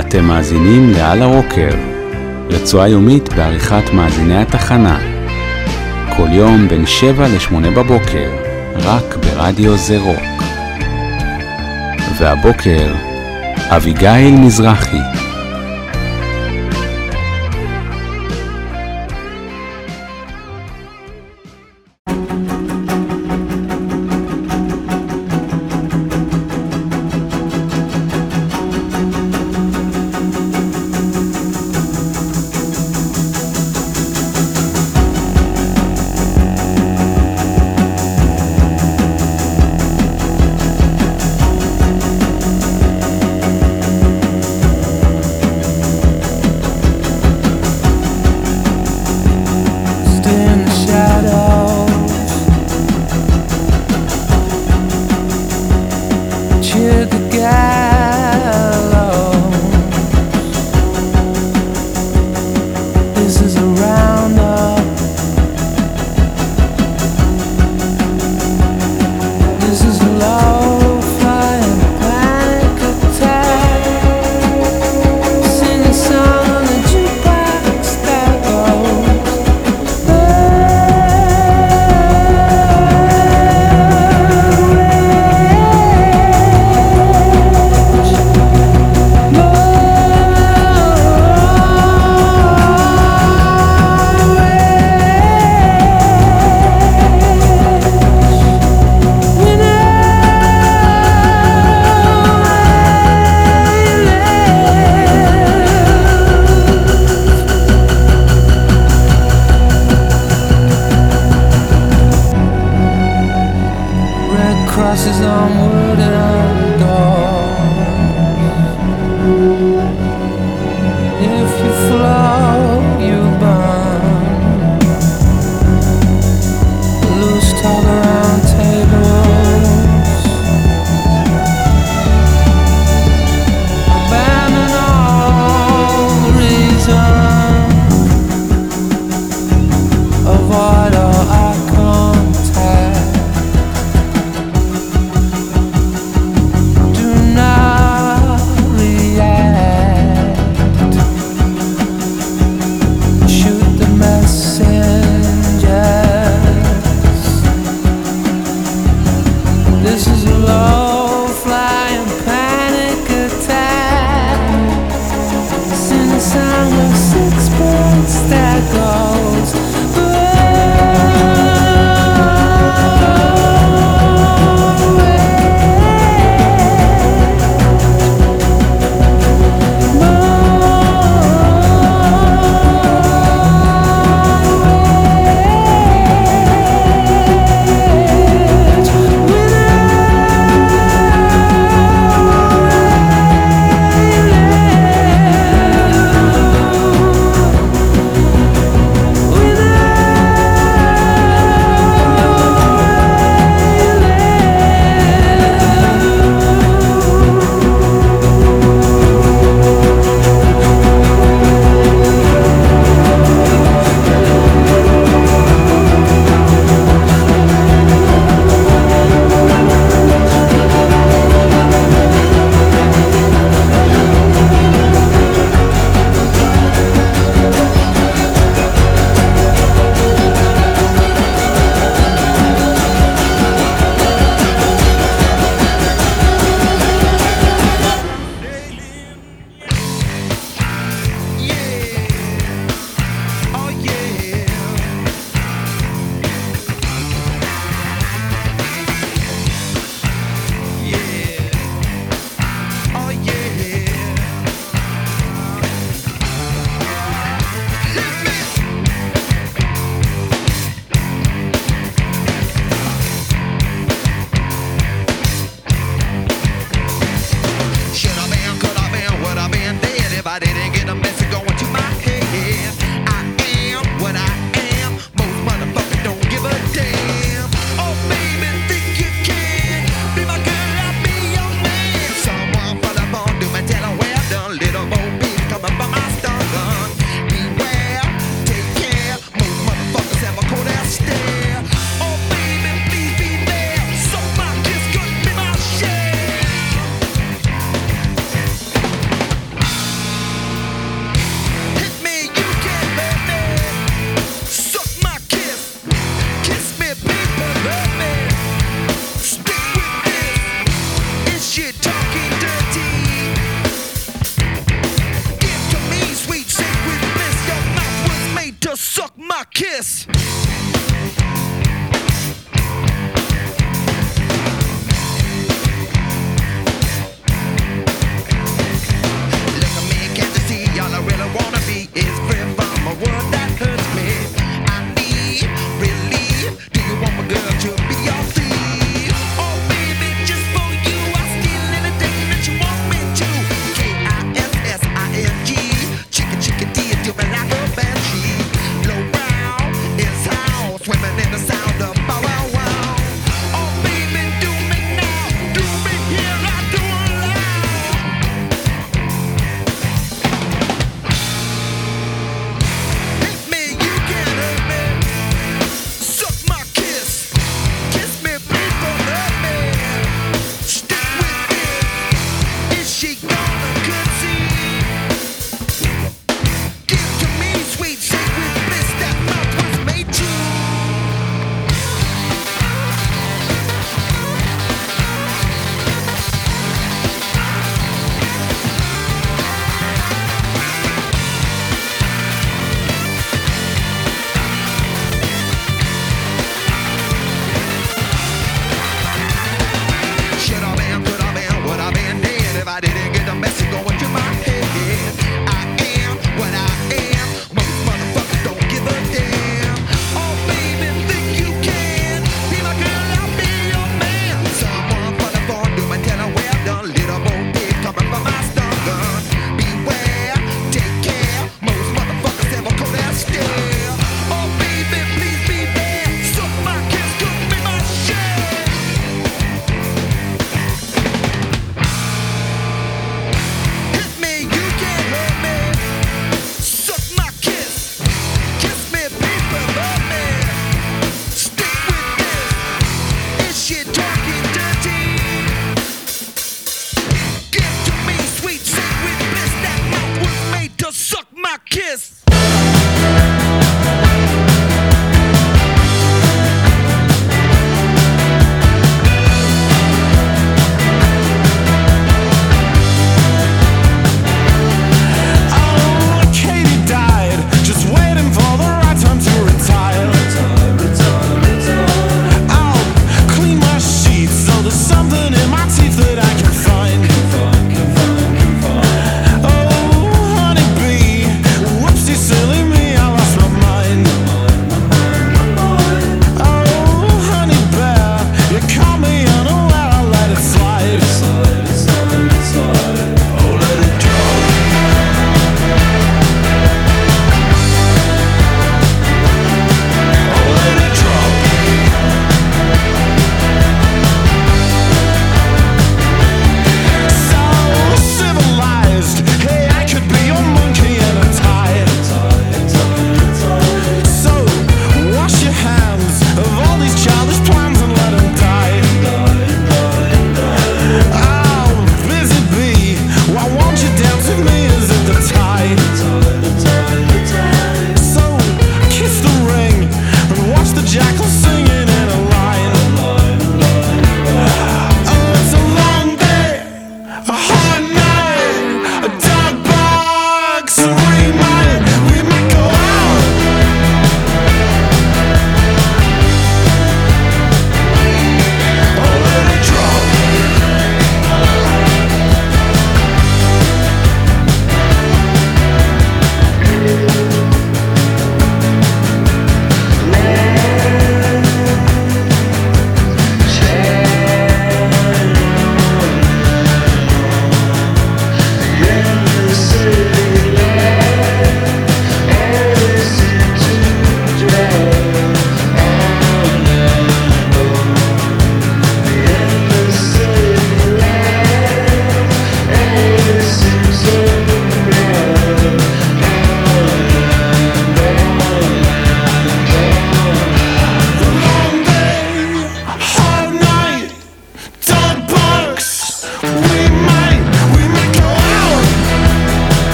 אתם מאזינים ל"על הרוקר", רצועה יומית בעריכת מאזיני התחנה. כל יום בין 7 ל-8 בבוקר, רק ברדיו זה רוק. והבוקר, אביגיל מזרחי. crosses onward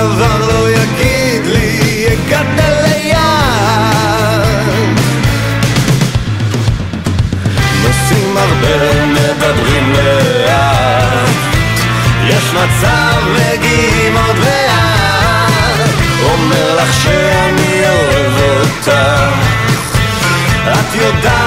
דבר לא יגיד לי, הגעת ליד. נוסעים הרבה, מדברים לאט, יש מצב, מגיעים עוד לאט. אומר לך שאני אוהב אותך, את יודעת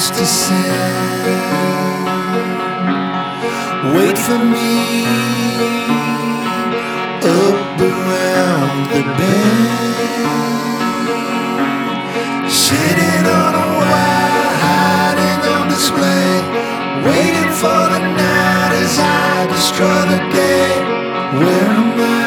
much to say. Wait for me up around the bend. Sitting on a wire, hiding on display. Waiting for the night as I destroy the day. Where am I?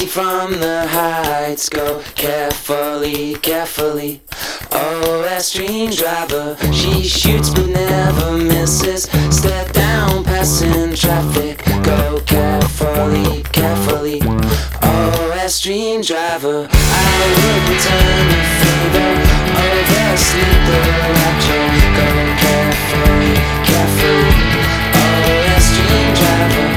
he from the heights? Go carefully, carefully. Oh, Airstream driver. She shoots but never misses. Step down, passing traffic. Go carefully, carefully. Oh, Airstream driver. I would return the favor. Oversleep the rapture. Go carefully, carefully. Oh, Airstream driver.